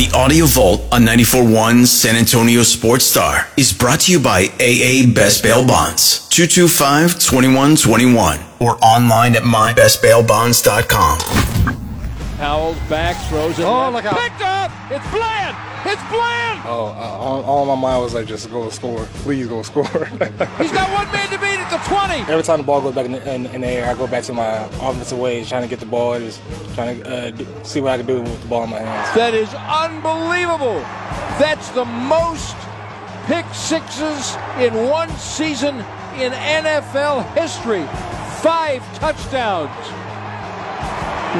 The Audio Vault on 94.1 San Antonio Sports Star is brought to you by AA Best Bail Bonds, 225-2121, or online at mybestbailbonds.com. Powell's back, throws it. Oh, left. look out. Picked up! It's Bland! It's Bland! Oh, uh, all, all my mind was like, just go score. Please go score. He's got one man to beat at the 20. Every time the ball goes back in the, in, in the air, I go back to my offensive ways, trying to get the ball, just trying to uh, do, see what I can do with the ball in my hands. That is unbelievable. That's the most pick sixes in one season in NFL history. Five touchdowns.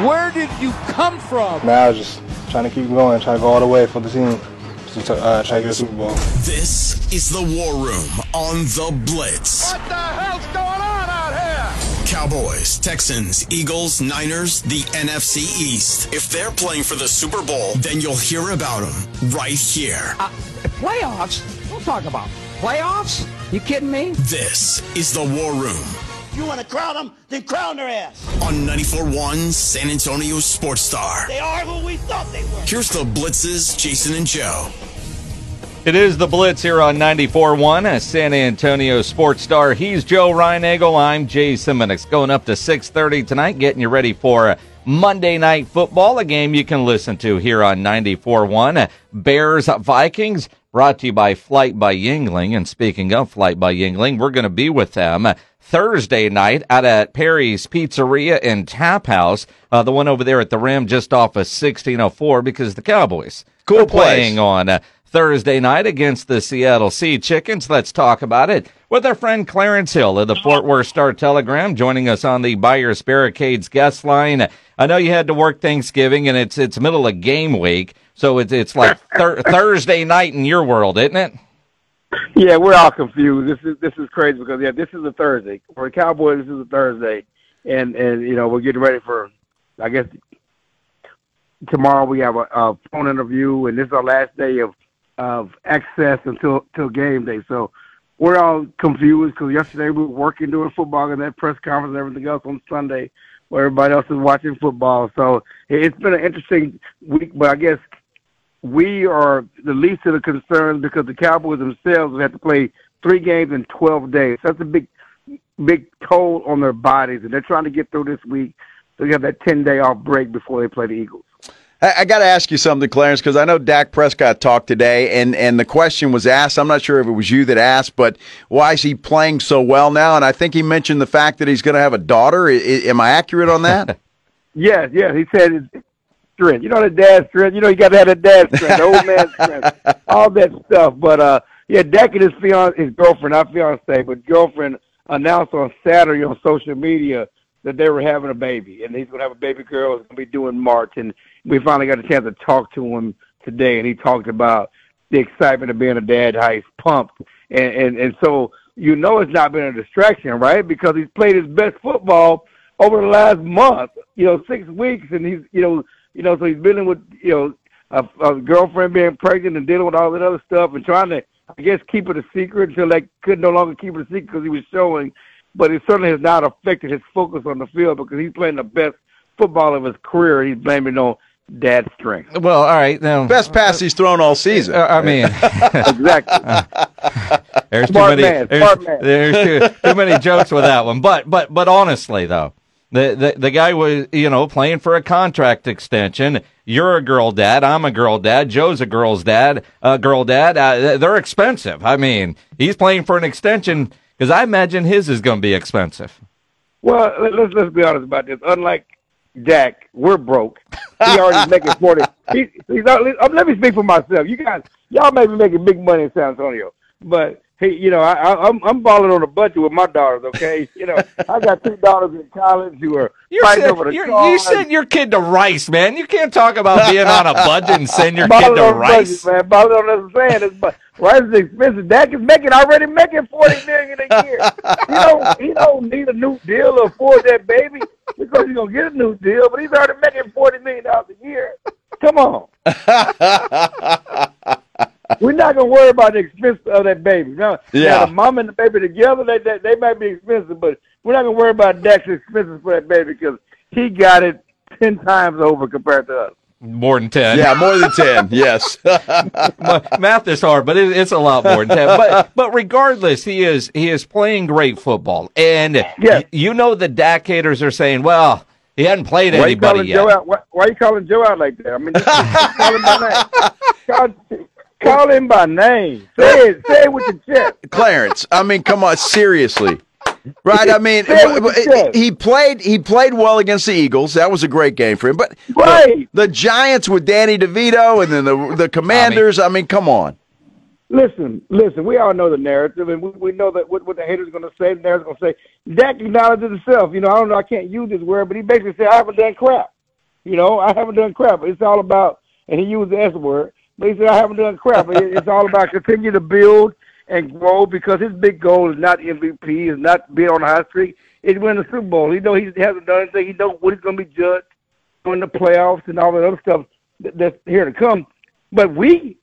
Where did you come from? Now I was just trying to keep going, trying to go all the way for the team to uh, try to get a Super Bowl. This is the War Room on the Blitz. What the hell's going on out here? Cowboys, Texans, Eagles, Niners, the NFC East. If they're playing for the Super Bowl, then you'll hear about them right here. Playoffs? Don't talk about playoffs. You kidding me? This is the War Room If you want to crown them? Then crown their ass. on 94.1 San Antonio Sports Star. They are who we thought they were. Here's the Blitzes, Jason and Joe. It is the Blitz here on 94.1, a San Antonio Sports Star. He's Joe Reinagel. I'm Jay Simmons. Going up to 6.30 tonight, getting you ready for Monday Night Football, a game you can listen to here on 94.1. Bears Vikings, brought to you by Flight by Yingling. And speaking of Flight by Yingling, we're going to be with them Thursday night out at Perry's Pizzeria and Tap House, uh, the one over there at the Rim just off of 1604 because the Cowboys Cool playing on uh, Thursday night against the Seattle Sea Chickens. Let's talk about it with our friend Clarence Hill of the Fort Worth Star Telegram, joining us on the Buyers Barricades guest line. I know you had to work Thanksgiving, and it's it's middle of game week, so it's it's like thir- Thursday night in your world, isn't it? Yeah, we're all confused. This is this is crazy because yeah, this is a Thursday for the Cowboys. This is a Thursday, and and you know we're getting ready for, I guess tomorrow we have a, a phone interview, and this is our last day of of access until till game day. So we're all confused because yesterday we were working doing football and that press conference and everything else on Sunday, where everybody else is watching football. So it's been an interesting week, but I guess we are the least of the concerns because the Cowboys themselves have to play three games in 12 days. That's a big, big toll on their bodies, and they're trying to get through this week. So you have that 10 day off break before they play the Eagles. I, I got to ask you something, Clarence, because I know Dak Prescott talked today, and, and the question was asked. I'm not sure if it was you that asked, but why is he playing so well now? And I think he mentioned the fact that he's going to have a daughter. I, I- am I accurate on that? Yes, yes. He said strength. You know the dad strength. You know you got to have that dad strength, the old man strength, all that stuff. But uh, yeah, Dak and his fiance, his girlfriend, not fiance, but girlfriend, announced on Saturday on social media that they were having a baby, and he's going to have a baby girl. It's going to be due in March, and we finally got a chance to talk to him today, and he talked about the excitement of being a dad, how he's pumped, and and and so you know it's not been a distraction, right? Because he's played his best football over the last month, you know, six weeks, and he's, you know, you know, so he's dealing with, you know, a, a girlfriend being pregnant and dealing with all that other stuff, and trying to, I guess, keep it a secret until they could no longer keep it a secret because he was showing, but it certainly has not affected his focus on the field because he's playing the best football of his career. He's blaming it on dad's strength. Well, all right. Now, Best pass he's thrown all season. uh, I mean, exactly. there's too many. man, there's man. there's too, too many jokes with that one. But but but honestly though, the, the the guy was you know playing for a contract extension. You're a girl dad. I'm a girl dad. Joe's a girl's dad. A girl dad. Uh, they're expensive. I mean, he's playing for an extension because I imagine his is going to be expensive. Well, let- let's let's be honest about this. Unlike Jack, we're broke. He already making forty. He, he's not, let me speak for myself. You guys, y'all may be making big money in San Antonio, but Hey, you know, I, I, I'm I'm balling on a budget with my daughters. Okay, you know, I got two daughters in college who are You're fighting over the you sent your kid to Rice, man. You can't talk about being on a budget and send your kid to Rice. budget, man. Balling on what I'm saying. It's, but Rice is expensive. Dak is making already making forty million a year. he don't he don't need a new deal to afford that baby because he's gonna get a new deal. But he's already making forty million dollars a year. Come on. We're not gonna worry about the expense of that baby. Now, Yeah. now the mom and the baby together, they, they they might be expensive, but we're not gonna worry about Dak's expenses for that baby because he got it ten times over compared to us. More than ten. Yeah, more than 10. Yes. Math is hard, but it, it's a lot more than ten. But but regardless, he is he is playing great football, and Yes. y- you know the Dak haters are saying, well, he hadn't played Why you anybody calling yet. Joe out? Why, why you calling Joe out like that? I mean, just, just call him by name. Call, call him by name. Say it. Say it with your chest. Clarence, I mean, come on, seriously. Right? I mean, Say it with your chest. he played he played well against the Eagles. That was a great game for him. But the- Right. the, Giants with Danny DeVito and then the the Commanders, I mean, come on. Listen, listen. We all know the narrative, and we, we know that what, what the haters are going to say. The narrative's going to say. Dak acknowledges himself. You know, I don't know. I can't use this word, but he basically said, "I haven't done crap." You know, I haven't done crap. It's all about, and he used the S word, but he said, "I haven't done crap." It's all about continue to build and grow because his big goal is not MVP, is not being on the high streak. It's win the Super Bowl. He know he hasn't done anything. He know what he's going to be judged in the playoffs and all that other stuff that's here to come. But we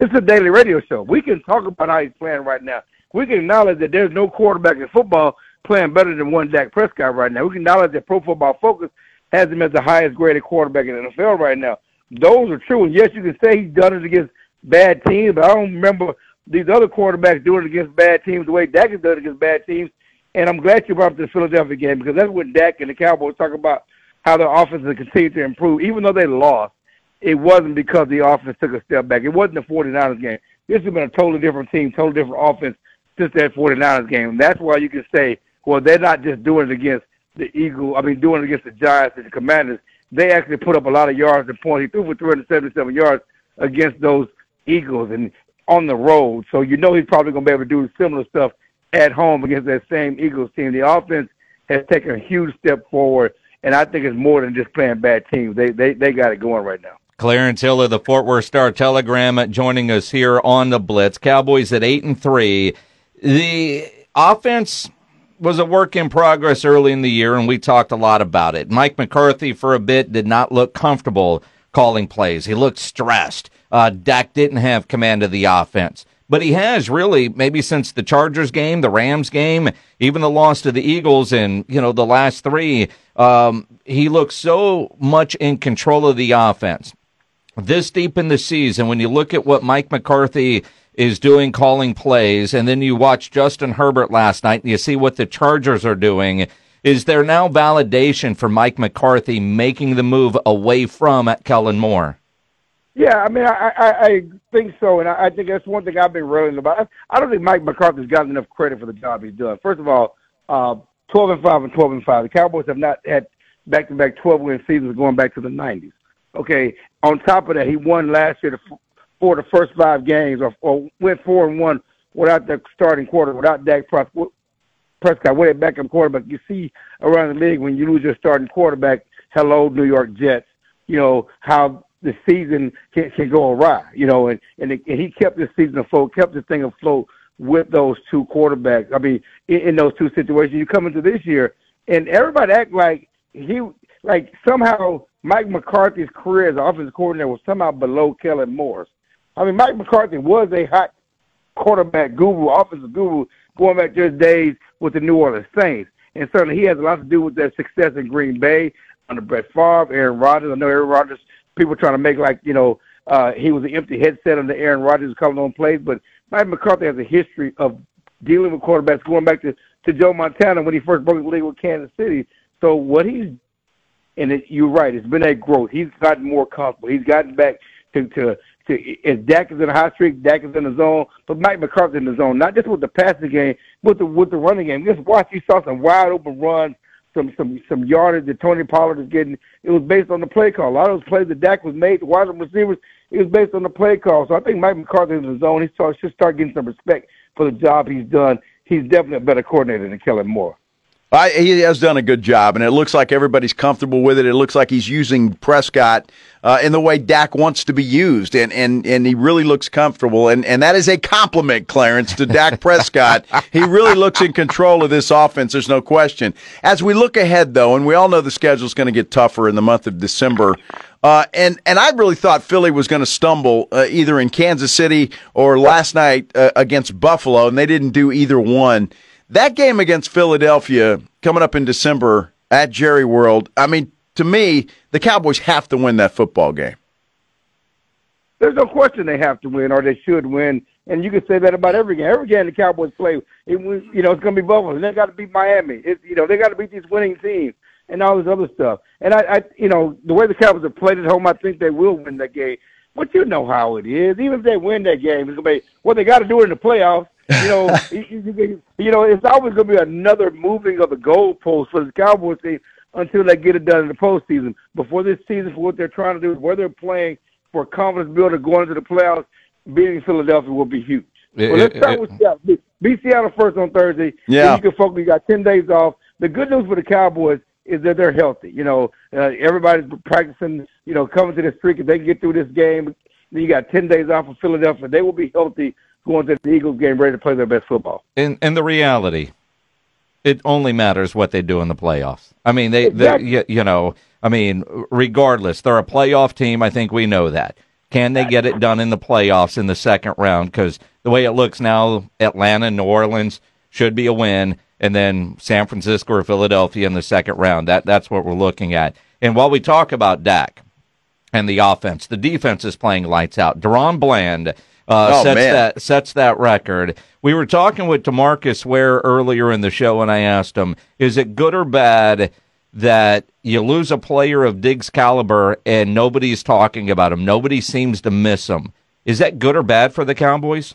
it's a daily radio show. We can talk about how he's playing right now. We can acknowledge that there's no quarterback in football playing better than one Dak Prescott right now. We can acknowledge that Pro Football Focus has him as the highest graded quarterback in the NFL right now. Those are true. And yes, you can say he's done it against bad teams, but I don't remember these other quarterbacks doing it against bad teams the way Dak has done it against bad teams. And I'm glad you brought up the Philadelphia game because that's what Dak and the Cowboys talk about how their offense has continued to improve, even though they lost it wasn't because the offense took a step back. It wasn't the 49ers game. This has been a totally different team, totally different offense since that 49ers game. And that's why you can say, well, they're not just doing it against the Eagles, I mean, doing it against the Giants and the Commanders. They actually put up a lot of yards and points. He threw for 377 yards against those Eagles and on the road. So you know he's probably going to be able to do similar stuff at home against that same Eagles team. The offense has taken a huge step forward, and I think it's more than just playing bad teams. They they they got it going right now. Clarence Hill of the Fort Worth Star Telegram joining us here on the Blitz. Cowboys at eight and three. The offense was a work in progress early in the year, and we talked a lot about it. Mike McCarthy for a bit did not look comfortable calling plays. He looked stressed. Uh, Dak didn't have command of the offense. But he has really, maybe since the Chargers game, the Rams game, even the loss to the Eagles and, you know, the last three, um, he looks so much in control of the offense this deep in the season, when you look at what Mike McCarthy is doing calling plays, and then you watch Justin Herbert last night and you see what the Chargers are doing, is there now validation for Mike McCarthy making the move away from at Kellen Moore? Yeah, I mean, I I, I think so, and I, I think that's one thing I've been railing about. I, don't think Mike McCarthy's gotten enough credit for the job he's done. First of all, uh, twelve and five and twelve and five. The Cowboys have not had back to back twelve win seasons going back to the nineties. Okay. On top of that, he won last year the, for the first five games, or, or went four and one without the starting quarter, without Dak Prescott. Prescott, with a quarterback. You see around the league when you lose your starting quarterback. Hello, New York Jets. You know how the season can, can go awry. You know, and and, it, and he kept this season afloat, kept this thing afloat with those two quarterbacks. I mean, in, in those two situations, you come into this year, and everybody act like he like somehow Mike McCarthy's career as an offensive coordinator was somehow below Kellen Moore's. I mean, Mike McCarthy was a hot quarterback guru, offensive guru, going back to his days with the New Orleans Saints. And certainly he has a lot to do with their success in Green Bay under Brett Favre, Aaron Rodgers. I know Aaron Rodgers, people trying to make like, you know, uh, he was an empty headset under Aaron Rodgers calling on plays, but Mike McCarthy has a history of dealing with quarterbacks going back to, to Joe Montana when he first broke the league with Kansas City. So what he's and it, you're right. It's been a growth. He's gotten more comfortable. He's gotten back to to to. As Dak is in a hot streak, Dak is in the zone, but Mike McCarthy's in the zone. Not just with the passing game, but the with the running game. Just watch. You saw some wide open runs, some some some yardage that Tony Pollard is getting. It was based on the play call. A lot of those plays that Dak was made, the wide receivers, it was based on the play call. So I think Mike McCarthy in the zone. He should start getting some respect for the job he's done. He's definitely a better coordinator than Kellen Moore. I, he has done a good job, and it looks like everybody's comfortable with it. It looks like he's using Prescott uh, in the way Dak wants to be used, and, and, and he really looks comfortable. And, and that is a compliment, Clarence, to Dak Prescott. he really looks in control of this offense, there's no question. As we look ahead, though, and we all know the schedule is going to get tougher in the month of December, uh, and and I really thought Philly was going to stumble uh, either in Kansas City or last night uh, against Buffalo, and they didn't do either one. That game against Philadelphia coming up in December at Jerry World. I mean, to me, the Cowboys have to win that football game. There's no question they have to win or they should win. And you can say that about every game. Every game the Cowboys play, it, you know, it's going to be Buffalo. They got to beat Miami. It, you know, they got to beat these winning teams and all this other stuff. And I, I, you know, the way the Cowboys have played at home, I think they will win that game. But you know how it is. Even if they win that game, it's gonna be well. They got to do in the playoffs. You know, you, know, it's always going to be another moving of the goalposts for the Cowboys team until they get it done in the postseason. Before this season, for what they're trying to do, where they're playing for confidence builder going into the playoffs, beating Philadelphia will be huge. It, well, let's start it, with Seattle. Beat Seattle first on Thursday. Yeah, you can focus. You got ten days off. The good news for the Cowboys is that they're healthy. You know, uh, everybody's practicing. You know, coming to the streak. If they can get through this game, then you got ten days off of Philadelphia. They will be healthy going to the Eagles game ready to play their best football. And and the reality, it only matters what they do in the playoffs. I mean, they, exactly. they you, you know, I mean, regardless, they're a playoff team. I think we know that. Can they get it done in the playoffs in the second round? Because the way it looks now, Atlanta, New Orleans should be a win, and then San Francisco or Philadelphia in the second round. That that's what we're looking at. And while we talk about Dak and the offense, the defense is playing lights out. DaRon Bland uh, oh, sets man. that sets that record. We were talking with Demarcus Ware earlier in the show, and I asked him, "Is it good or bad that you lose a player of Diggs' caliber and nobody's talking about him? Nobody seems to miss him. Is that good or bad for the Cowboys?"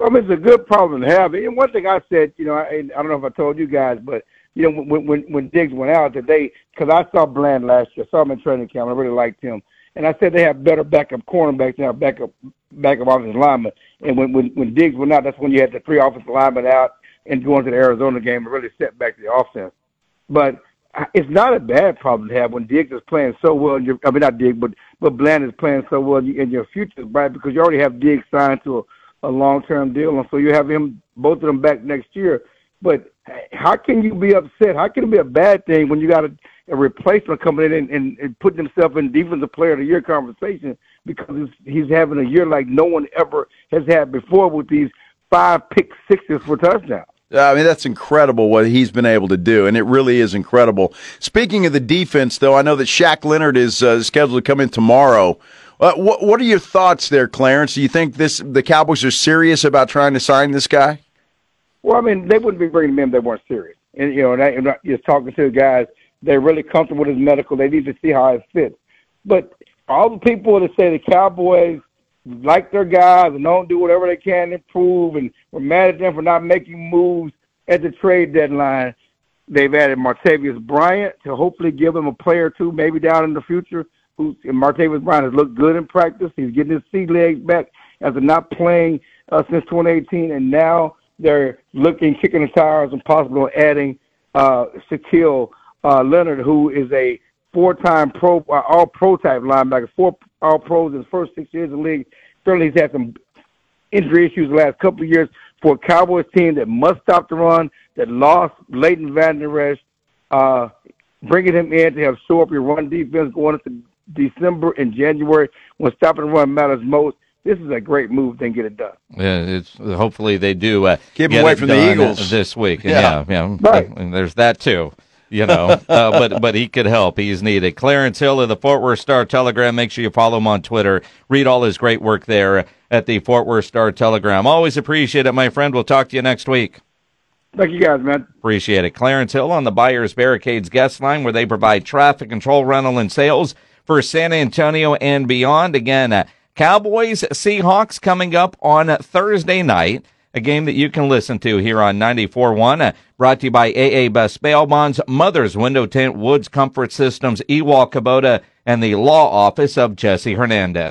I mean, it's a good problem to have. And one thing I said, you know, I, I don't know if I told you guys, but you know, when when when Diggs went out today, because I saw Bland last year, I saw him in training camp, I really liked him. And I said they have better backup cornerbacks than backup backup offensive linemen. And when when when Diggs went out, that's when you had the three offensive linemen out and going to the Arizona game and really set back the offense. But it's not a bad problem to have when Diggs is playing so well. In your, I mean, not Diggs, but but Bland is playing so well in your future, right? Because you already have Diggs signed to a, a long term deal, and so you have him both of them back next year. But how can you be upset? How can it be a bad thing when you got a a replacement coming in and, and, and putting himself in defensive player of the year conversation because he's having a year like no one ever has had before with these five pick sixes for touchdowns. I mean, that's incredible what he's been able to do, and it really is incredible. Speaking of the defense, though, I know that Shaq Leonard is uh, scheduled to come in tomorrow. Uh, what, what are your thoughts there, Clarence? Do you think this the Cowboys are serious about trying to sign this guy? Well, I mean, they wouldn't be bringing him in if they weren't serious. And you know, and, I, and just talking to the guys, they're really comfortable with his medical. They need to see how it fits. But all the people that say the Cowboys like their guys and don't do whatever they can to improve and we're mad at them for not making moves at the trade deadline. They've added Martavis Bryant to hopefully give them a player or two maybe down in the future. Who's Martavis Bryant has looked good in practice. He's getting his sea legs back after not playing uh, since 2018, and now they're looking, kicking the tires, and possibly adding uh, Shaquille uh, Leonard, who is a four-time pro, uh, all-pro type linebacker, four all-pros in his first six years in the league. Certainly, he's had some injury issues the last couple of years for a Cowboys team that must stop the run, that lost Leighton Vander Esch, uh, bringing him in to have show up your run defense going into December and January when stopping the run matters most. This is a great move. Then get it done. Yeah, it's hopefully they do uh, keep away from the Eagles this week. Yeah, yeah, yeah. Right. And there's that too you know, uh, but but he could help. He's needed. Clarence Hill of the Fort Worth Star Telegram. Make sure you follow him on Twitter. Read all his great work there at the Fort Worth Star Telegram. Always appreciate it, my friend. We'll talk to you next week. Thank you, guys, man. Appreciate it. Clarence Hill on the Buyers Barricades guest line, where they provide traffic control, rental, and sales for San Antonio and beyond. Again, uh, Cowboys Seahawks coming up on Thursday night a game that you can listen to here on 94.1, uh, brought to you by AA Best Bail Bonds, Mother's Window Tent, Woods Comfort Systems, Ewald Kubota, and the law office of Jesse Hernandez.